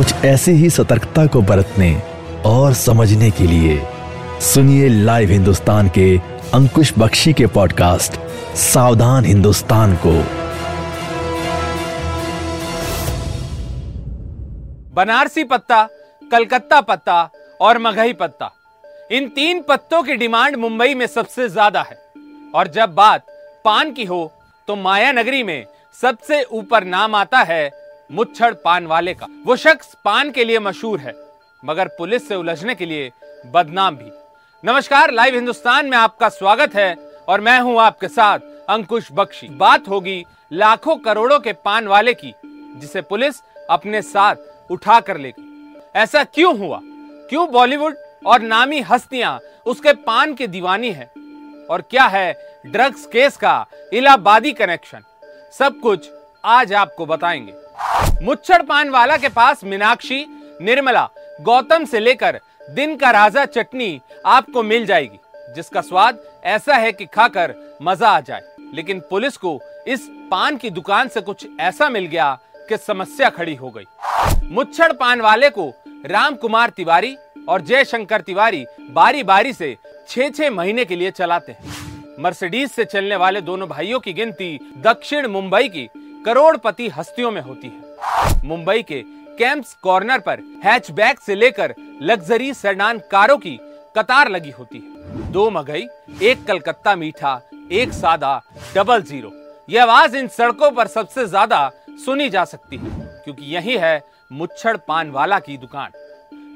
कुछ ऐसी ही सतर्कता को बरतने और समझने के लिए सुनिए लाइव हिंदुस्तान के अंकुश बख्शी के पॉडकास्ट, सावधान हिंदुस्तान को। बनारसी पत्ता, कलकत्ता पत्ता और मगही पत्ता। इन तीन पत्तों की डिमांड मुंबई में सबसे ज़्यादा है। और जब बात पान की हो तो माया नगरी में सबसे ऊपर नाम आता है मुच्छड़ पान वाले का। वो शख्स पान के लिए मशहूर है, मगर पुलिस से उलझने के लिए बदनाम भी। नमस्कार, लाइव हिंदुस्तान में आपका स्वागत है, और मैं हूँ आपके साथ अंकुश बख्शी। बात होगी लाखों करोड़ों के पान वाले की, जिसे पुलिस अपने साथ उठा कर ले गई। ऐसा क्यों हुआ? क्यों बॉलीवुड और नामी हस्तियाँ उसके पान की दीवानी है? और क्या है ड्रग्स केस का इलाहाबादी कनेक्शन? सब कुछ आज आपको बताएँगे। मुच्छड़ पान वाला के पास मीनाक्षी, निर्मला, गौतम से लेकर दिन का राजा चटनी आपको मिल जाएगी, जिसका स्वाद ऐसा है कि खाकर मज़ा आ जाए। लेकिन पुलिस को इस पान की दुकान से कुछ ऐसा मिल गया कि समस्या खड़ी हो गई। मुच्छड़ पान वाले को राम कुमार तिवारी और जयशंकर तिवारी बारी बारी से छह छह महीने के लिए चलाते हैं। मर्सिडीज से चलने वाले दोनों भाइयों की गिनती दक्षिण मुंबई की करोड़पति हस्तियों में होती है। मुंबई के कैंप्स कॉर्नर पर हैचबैक से लेकर लग्जरी सेडान कारों की कतार लगी होती है। दो मगई एक कलकत्ता मीठा, एक सादा, डबल ज़ीरो। आवाज़ इन सड़कों पर सबसे ज़्यादा सुनी जा सकती है, क्योंकि यही है मुच्छड़ पान वाला की दुकान।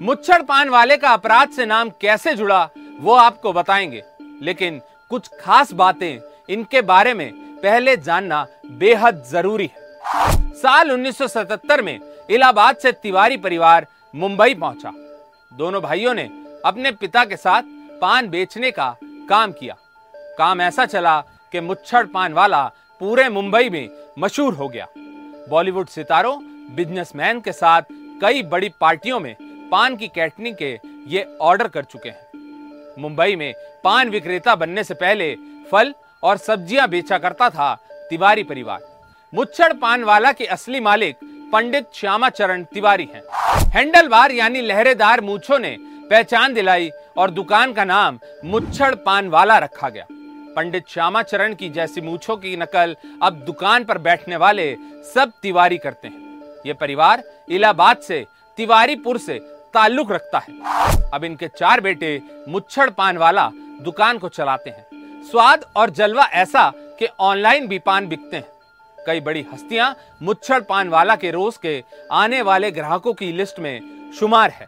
मुच्छड़ पान वाले का अपराध से नाम कैसे जुड़ा, वो आपको बताएँगे। लेकिन कुछ खास बातें इनके बारे में पहले जानना बेहद ज़रूरी है। साल 1977 में इलाहाबाद से तिवारी परिवार मुंबई पहुँचा। दोनों भाइयों ने अपने पिता के साथ पान बेचने का काम किया। काम ऐसा चला कि मुच्छड़ पान वाला पूरे मुंबई में मशहूर हो गया। बॉलीवुड सितारों, बिजनेसमैन के साथ कई बड़ी पार्टियों में पान की कैटरिंग के ये ऑर्डर कर चुके हैं। मुंबई में पान विक्रेता बनने से पहले फल और सब्ज़ियाँ बेचा करता था तिवारी परिवार। मुच्छड़ पान वाला के असली मालिक पंडित श्यामा चरण तिवारी हैं। हैंडल बार यानी लहरेदार मूछों ने पहचान दिलाई और दुकान का नाम मुच्छड़ पान वाला रखा गया। पंडित श्यामा चरण की जैसी मूछों की नकल अब दुकान पर बैठने वाले सब तिवारी करते हैं। ये परिवार इलाहाबाद से तिवारीपुर से ताल्लुक रखता है। अब इनके चार बेटे मुच्छड़ पान वाला दुकान को चलाते हैं। स्वाद और जलवा ऐसा कि ऑनलाइन भी पान बिकते हैं। कई बड़ी हस्तियाँ मुच्छड़ पान वाला के रोज के आने वाले ग्राहकों की लिस्ट में शुमार है।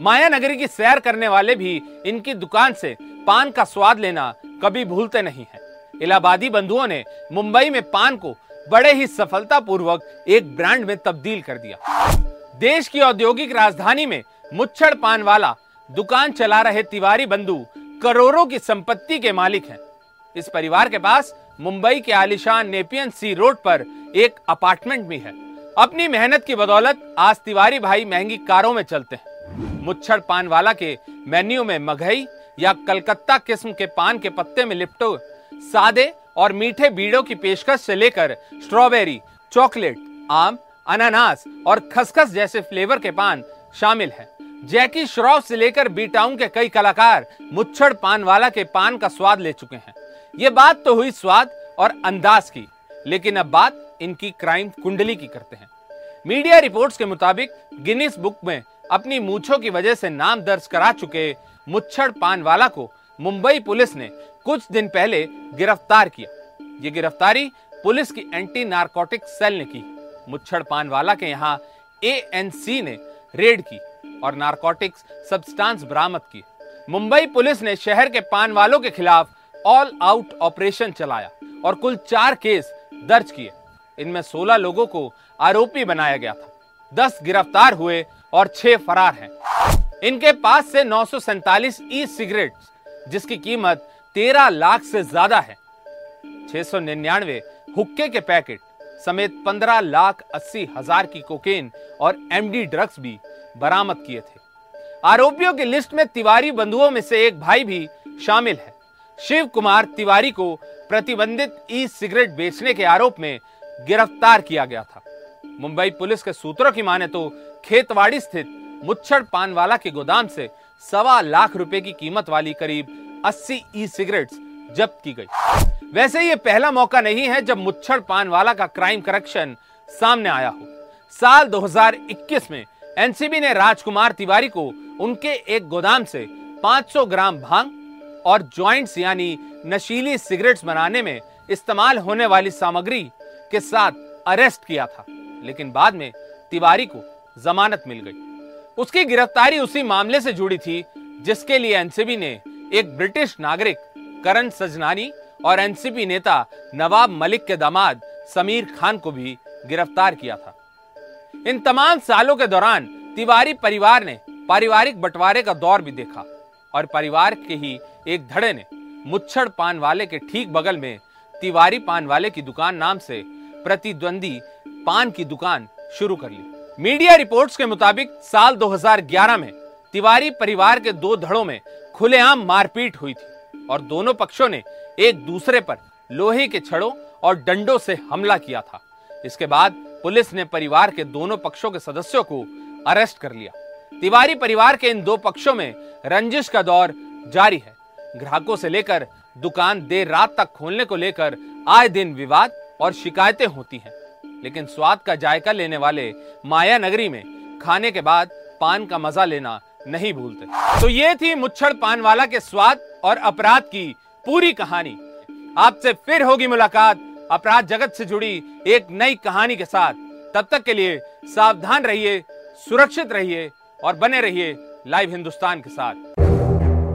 माया नगरी की सैर करने वाले भी इनकी दुकान से पान का स्वाद लेना कभी भूलते नहीं है। इलाहाबादी बंधुओं ने मुंबई में पान को बड़े ही सफलतापूर्वक एक ब्रांड में तब्दील कर दिया। देश की औद्योगिक राजधानी में मुच्छड़ पान वाला दुकान चला रहे तिवारी बंधु करोड़ों की संपत्ति के मालिक हैं। इस परिवार के पास मुंबई के आलिशान नेपियन सी रोड पर एक अपार्टमेंट भी है। अपनी मेहनत की बदौलत आज तिवारी भाई महँगी कारों में चलते हैं। मुच्छड़ पान वाला के मेन्यू में मघई या कलकत्ता किस्म के पान के पत्ते में लिपटो, सादे और मीठे बीड़ों की पेशकश से लेकर स्ट्रॉबेरी, चॉकलेट, आम, अनानास और खसखस जैसे फ्लेवर के पान शामिल है। जैकी श्रॉफ से लेकर बी टाउन के कई कलाकार मुच्छड़ पान वाला के पान का स्वाद ले चुके हैं। ये बात तो हुई स्वाद और अंदाज की, लेकिन अब बात इनकी क्राइम कुंडली की करते हैं। मीडिया रिपोर्ट्स के मुताबिक गिनीस बुक में अपनी मूछों की वजह से नाम दर्ज करा चुके मुच्छड़ पान वाला को मुंबई पुलिस ने कुछ दिन पहले गिरफ़्तार किया। ये गिरफ्तारी पुलिस की एंटी नारकोटिक सेल ने की। मुच्छड़ पान वाला के यहाँ एएनसी ने रेड की और नारकोटिक्स सब्सटेंस बरामद की। मुंबई पुलिस ने शहर के पान वालों के खिलाफ ऑल आउट ऑपरेशन चलाया और कुल चार केस दर्ज किए। इनमें 16 लोगों को आरोपी बनाया गया था। दस गिरफ़्तार हुए और छह फरार हैं। इनके पास से नौ ई सिगरेट जिसकी कीमत तेरह लाख से ज़्यादा है। छह सौ निन्यानवे हुक्के के पैकेट समेत पंद्रह लाख अस्सी हज़ार की कोकेन और एमडी ड्रग्स भी बरामद किए थे। आरोपियों की लिस्ट में तिवारी बंधुओं में से एक भाई भी शामिल है। शिव कुमार तिवारी को प्रतिबंधित ई सिगरेट बेचने के आरोप में गिरफ़्तार किया गया था। मुंबई पुलिस के सूत्रों की माने तो खेतवाड़ी स्थित मुच्छड़ पानवाला के गोदाम से सवा लाख रुपए की कीमत वाली करीब 80 ई सिगरेट्स जब्त की गई। वैसे ये पहला मौका नहीं है जब मुच्छड़ पानवाला का क्राइम करेक्शन सामने आया हो। साल 2021 में एनसीबी ने राजकुमार तिवारी को उनके एक गोदाम से 500 ग्राम भाँग और जॉइंट्स यानी नशीली सिगरेट्स बनाने में इस्तेमाल होने वाली सामग्री के साथ अरेस्ट किया था, लेकिन बाद में तिवारी को जमानत मिल गई। उसकी गिरफ्तारी उसी मामले से जुड़ी थी, जिसके लिए एनसीबी ने एक ब्रिटिश नागरिक करण सजनानी और एनसीपी नेता नवाब मलिक के दामाद समीर खान को भी गिरफ़्तार किया था। इन तमाम सालों के दौरान तिवारी परिवार ने पारिवारिक बंटवारे का दौर भी देखा और परिवार के ही एक धड़े ने मुच्छड़ पान वाले के ठीक बगल में तिवारी पान वाले की दुकान नाम से प्रतिद्वंदी पान की दुकान शुरू कर ली। मीडिया रिपोर्ट्स के मुताबिक साल 2011 में तिवारी परिवार के दो धड़ों में खुलेआम मारपीट हुई थी और दोनों पक्षों ने एक दूसरे पर लोहे के छड़ों और डंडों से हमला किया था। इसके बाद पुलिस ने परिवार के दोनों पक्षों के सदस्यों को अरेस्ट कर लिया। तिवारी परिवार के इन दो पक्षों में रंजिश का दौर जारी है। ग्राहकों से लेकर दुकान देर रात तक खोलने को लेकर आए दिन विवाद और शिकायतें होती हैं। लेकिन स्वाद का जायका लेने वाले माया नगरी में खाने के बाद पान का मज़ा लेना नहीं भूलते। तो ये थी मुच्छड़ पान वाला के स्वाद और अपराध की पूरी कहानी। आपसे फिर होगी मुलाकात अपराध जगत से जुड़ी एक नई कहानी के साथ। तब तक के लिए सावधान रहिए, सुरक्षित रहिए और बने रहिए लाइव हिंदुस्तान के साथ।